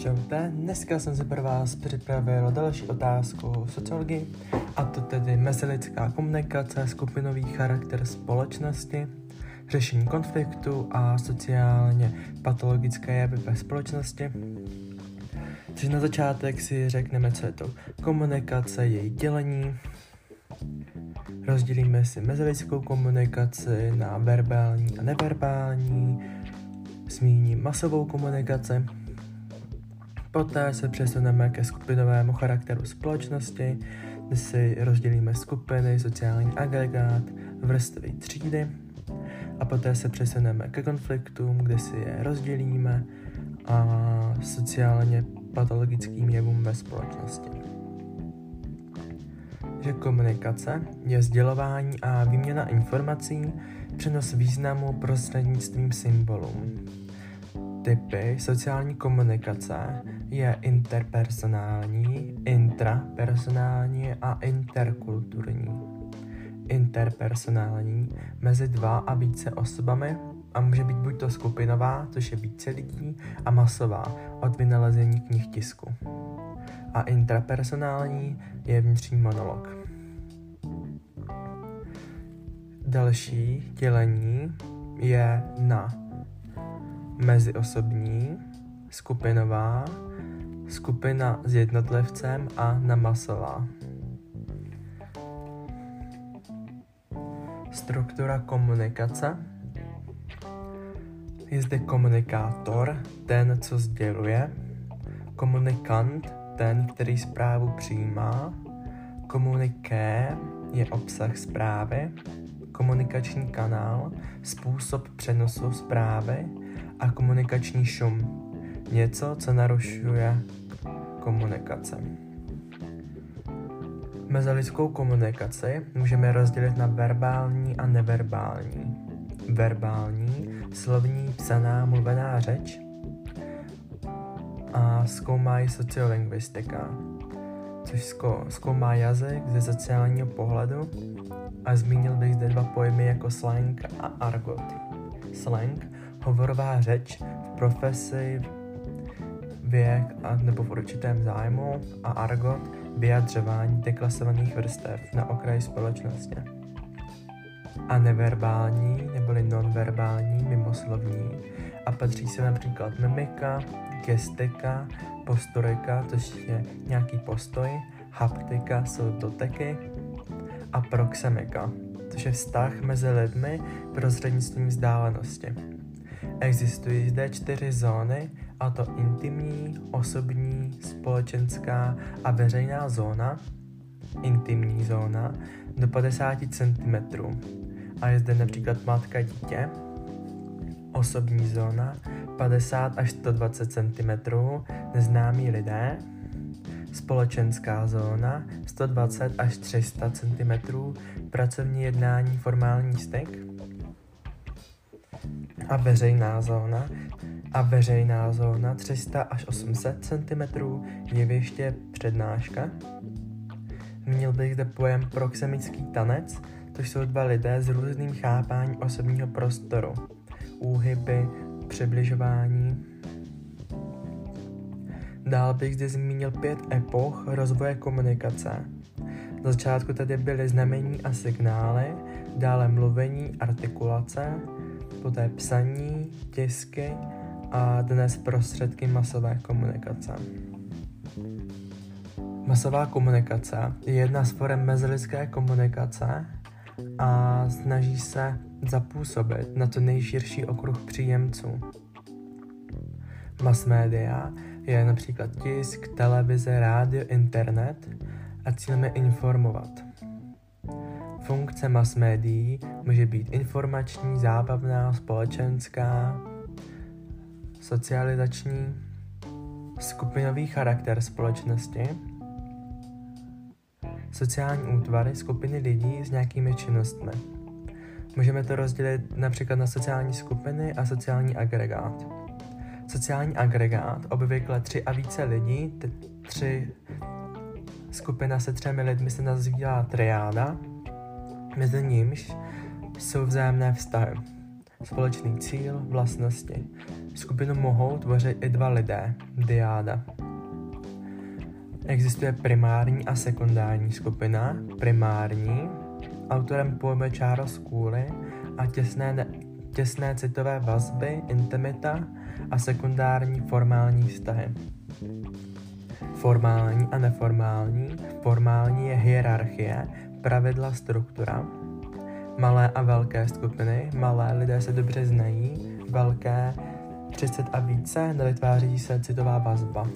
Čaute, dneska jsem si pro vás připravil další otázku o sociologii, a to tedy mezilidská komunikace, skupinový charakter společnosti, řešení konfliktu a sociálně patologické jevy ve společnosti. Takže na začátek si řekneme, co je to komunikace, její dělení. Rozdělíme si mezilidskou komunikaci na verbální a neverbální, zmíním masovou komunikaci, Poté se přesuneme ke skupinovému charakteru společnosti, kde si rozdělíme skupiny, sociální agregát, vrstvy třídy a poté se přesuneme ke konfliktům, kde si je rozdělíme a sociálně patologickým jevům ve společnosti. Že komunikace je sdělování a výměna informací, přenos významu prostřednictvím symbolů. Typy sociální komunikace je interpersonální, intrapersonální a interkulturní. Interpersonální mezi dva a více osobami a může být buď to skupinová, což je více lidí, a masová od vynalezení knih tisku. A intrapersonální je vnitřní monolog. Další dělení je na meziosobní, skupinová, skupina s jednotlivcem a namasová. Struktura komunikace. Je zde komunikátor, ten, co sděluje, komunikant, ten, který zprávu přijímá, komuniké je obsah zprávy, komunikační kanál, způsob přenosu zprávy a komunikační šum, něco, co narušuje komunikace. Mezilidskou komunikaci můžeme rozdělit na verbální a neverbální. Verbální, slovní, psaná, mluvená řeč a zkoumá i sociolingvistika, což zkoumá jazyk ze sociálního pohledu a zmínil bych zde dva pojmy jako slang a argot. Slang, hovorová řeč v profesi, věk a nebo v určitém zájmu a argot vyjadřování deklasovaných vrstev na okraji společnosti. A neverbální neboli nonverbální mimoslovní a patří se například mimika, gestika, posturika, což je nějaký postoj, haptika jsou doteky a proxemika, což je vztah mezi lidmi prostřednictvím vzdálenosti. Existují zde čtyři zóny a to intimní, osobní, společenská a veřejná zóna, intimní zóna, do 50 cm. A je zde například matka dítě, osobní zóna 50 až 120 cm, neznámí lidé, společenská zóna 120 až 300 cm, pracovní jednání, formální styk a veřejná zóna a veřejná zóna 300 až 800 cm, jeviště přednáška. Měl bych zde pojem proxemický tanec, to jsou dva lidé s různým chápáním osobního prostoru, úhyby, přibližování. Dál bych zde zmínil pět epoch rozvoje komunikace. Na začátku tady byly znamení a signály, dále mluvení, artikulace, poté psaní, tisky, a dnes prostředky masové komunikace. Masová komunikace je jedna z forem mezilidské komunikace a snaží se zapůsobit na to nejširší okruh příjemců. Mass media je například tisk, televize, rádio, internet a cílem je informovat. Funkce mass médií může být informační, zábavná, společenská, socializační, skupinový charakter společnosti, sociální útvary skupiny lidí s nějakými činnostmi. Můžeme to rozdělit například na sociální skupiny a sociální agregát. Sociální agregát, obvykle tři a více lidí, ty tři skupina se třemi lidmi se nazývá triáda, mezi nímž jsou vzájemné vztahy. společný cíl, vlastnosti. Skupinu mohou tvořit i dva lidé, diáda. Existuje primární a sekundární skupina. Primární, autorem pojme Charles Cooley a těsné, těsné citové vazby, intimita a sekundární formální vztahy. Formální a neformální. Formální je hierarchie, pravidla, struktura. Malé a velké skupiny. Malé lidé se dobře znají, velké 30 a více nevytváří se citová vazba.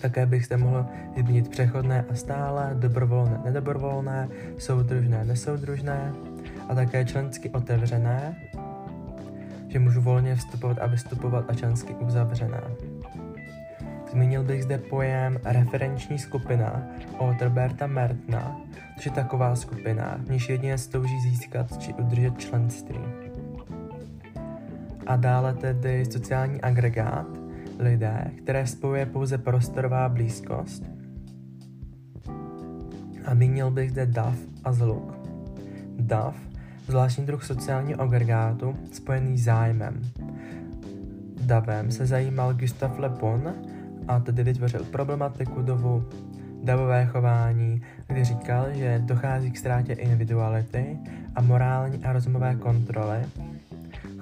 Také bych zde mohl zmínit přechodné a stále, dobrovolné, nedobrovolné, soudružné, nesoudružné a také člensky otevřené, že můžu volně vstupovat a vystupovat a člensky uzavřené. Zmínil bych zde pojem referenční skupina od Roberta Mertna, což je taková skupina, v níž jedinec touží získat či udržet členství. A dále tedy sociální agregát, lidé, které spojuje pouze prostorová blízkost. A zmínil bych zde DAF a zluk. DAF, zvláštní druh sociálního agregátu, spojený zájmem. DAVem se zajímal Gustav Le Bon a tedy vytvořil problematiku dovu davové chování, kdy říkal, že dochází k ztrátě individuality a morální a rozumové kontroly.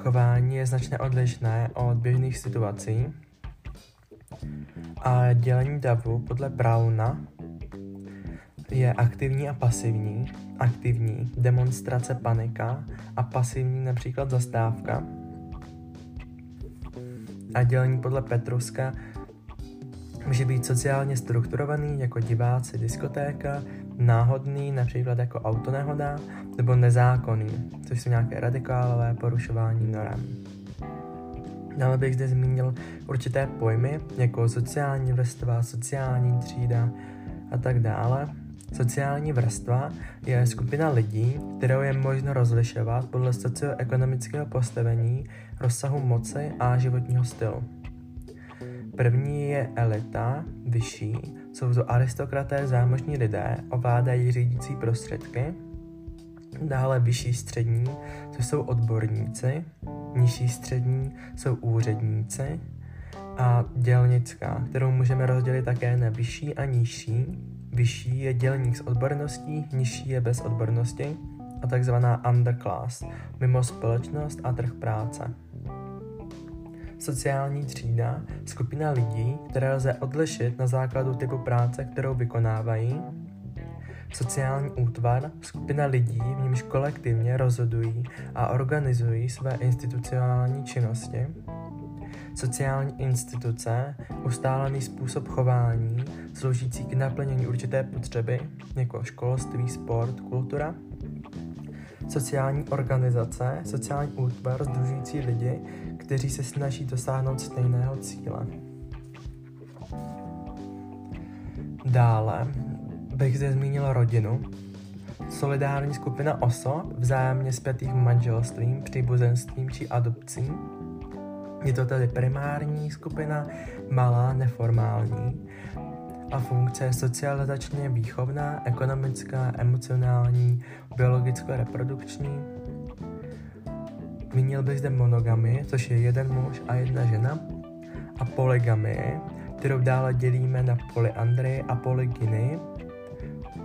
Chování je značně odlišné od běžných situací a dělení davu podle Brauna je aktivní a pasivní. Aktivní demonstrace panika a pasivní například zastávka. A dělení podle Petruska Může být sociálně strukturovaný jako diváci diskotéka, náhodný například jako autonehoda, nebo nezákonný, což jsou nějaké radikálové porušování norem. Dále bych zde zmínil určité pojmy, jako sociální vrstva, sociální třída a tak dále. Sociální vrstva je skupina lidí, kterou je možno rozlišovat podle socioekonomického postavení, rozsahu moci a životního stylu. První je elita, vyšší, jsou to aristokraté, zámožní lidé, ovládají řídící prostředky. Dále vyšší střední, to jsou odborníci, nižší střední jsou úředníci a dělnická, kterou můžeme rozdělit také na vyšší a nižší. Vyšší je dělník s odborností, nižší je bez odbornosti a takzvaná underclass, mimo společnost a trh práce sociální třída, skupina lidí, které lze odlišit na základu typu práce, kterou vykonávají, sociální útvar, skupina lidí, v nímž kolektivně rozhodují a organizují své institucionální činnosti, sociální instituce, ustálený způsob chování, sloužící k naplnění určité potřeby, jako školství, sport, kultura, sociální organizace, sociální útvar združující lidi, kteří se snaží dosáhnout stejného cíle. Dále bych zde zmínil rodinu. Solidární skupina osob vzájemně zpětých manželstvím, příbuzenstvím či adopcí. Je to tedy primární skupina, malá, neformální a funkce je socializačně výchovná, ekonomická, emocionální, biologicko-reprodukční, Zmínil bych zde monogamy, což je jeden muž a jedna žena, a polygamy, kterou dále dělíme na polyandrii a polygyny.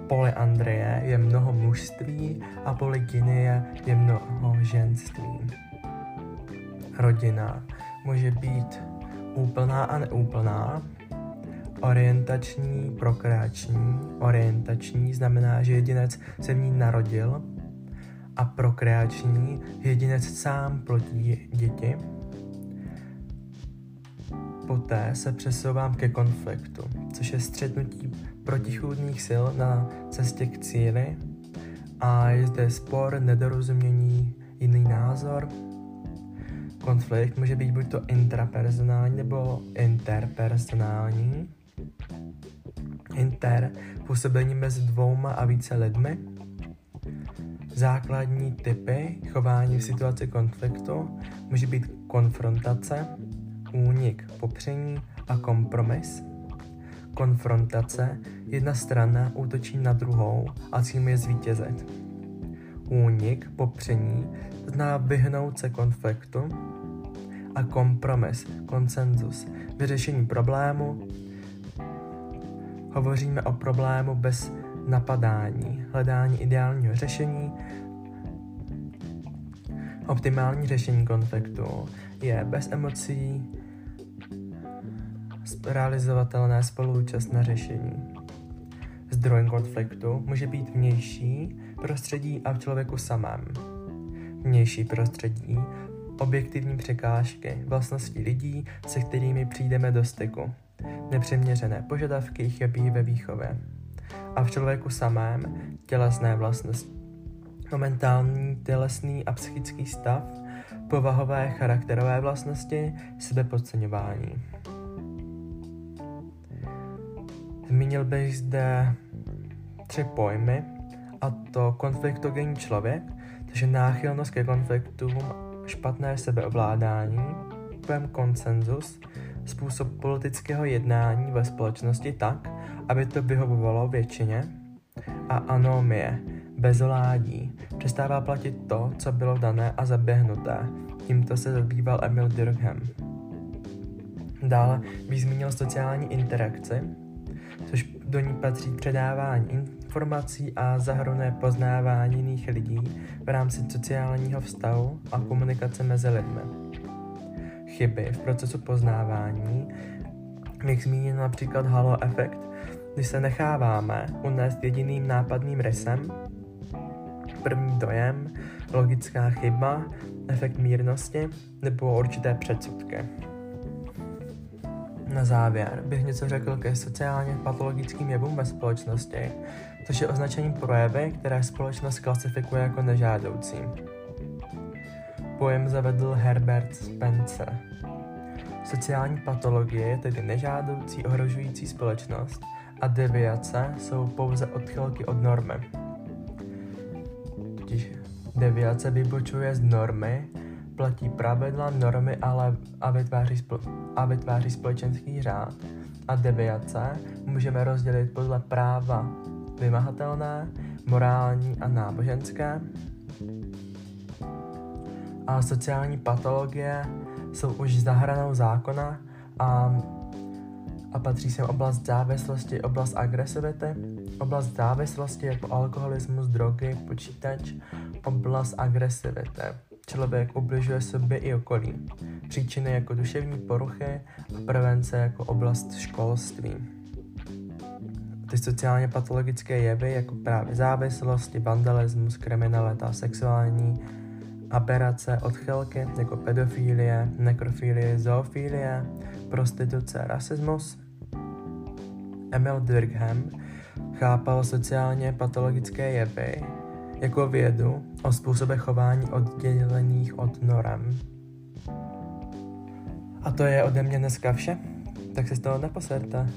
Polyandrie je mnoho mužství a polygynie je mnoho ženství. Rodina může být úplná a neúplná, orientační, prokreační. Orientační znamená, že jedinec se v ní narodil a prokreační jedinec sám plodí děti. Poté se přesouvám ke konfliktu, což je střetnutí protichůdných sil na cestě k cíli a je zde spor, nedorozumění, jiný názor. Konflikt může být buď to intrapersonální nebo interpersonální. Inter působení mezi dvouma a více lidmi Základní typy chování v situaci konfliktu může být konfrontace, únik, popření a kompromis. Konfrontace jedna strana útočí na druhou a cílem je zvítězit. únik, popření, zná vyhnout se konfliktu a kompromis, konsenzus, vyřešení problému. Hovoříme o problému bez napadání, hledání ideálního řešení. Optimální řešení konfliktu je bez emocí realizovatelné spoluúčast na řešení. Zdrojem konfliktu může být vnější prostředí a v člověku samém. Vnější prostředí, objektivní překážky, vlastnosti lidí, se kterými přijdeme do styku, nepřiměřené požadavky chybí ve výchově. A v člověku samém tělesné vlastnosti, momentální tělesný a psychický stav, povahové charakterové vlastnosti, sebepodceňování. Zmínil bych zde tři pojmy, a to konfliktogenní člověk, takže náchylnost ke konfliktům, špatné sebeovládání, pojem konsenzus, způsob politického jednání ve společnosti tak, aby to vyhovovalo většině, a anomie, bezoládí, přestává platit to, co bylo dané a zaběhnuté. Tímto se zabýval Emil Durkheim. Dále bych zmínil sociální interakci, což do ní patří předávání informací a zahrnuje poznávání jiných lidí v rámci sociálního vztahu a komunikace mezi lidmi. Chyby v procesu poznávání, jak zmínil například halo efekt, když se necháváme unést jediným nápadným rysem, první dojem, logická chyba, efekt mírnosti nebo určité předsudky. Na závěr bych něco řekl ke sociálně patologickým jevům ve společnosti, což je označení projevy, které společnost klasifikuje jako nežádoucí. Pojem zavedl Herbert Spencer. Sociální patologie je tedy nežádoucí ohrožující společnost a deviace jsou pouze odchylky od normy. Totiž deviace vybočuje z normy, platí pravidla, normy ale a vytváří, spo- a vytváří společenský řád. A deviace můžeme rozdělit podle práva vymahatelné, morální a náboženské. A sociální patologie jsou už za hranou zákona a, a patří sem oblast závislosti, oblast agresivity, oblast závislosti jako alkoholismus, drogy, počítač, oblast agresivity. Člověk ubližuje sobě i okolí. Příčiny jako duševní poruchy a prevence jako oblast školství. Ty sociálně patologické jevy, jako právě závislosti, vandalismus, kriminalita, sexuální aberace, odchylky, jako pedofilie, nekrofilie, zoofilie, prostituce, rasismus. Emil Durkheim chápal sociálně patologické jevy jako vědu o způsobech chování oddělených od norem. A to je ode mě dneska vše, tak se z toho neposerte.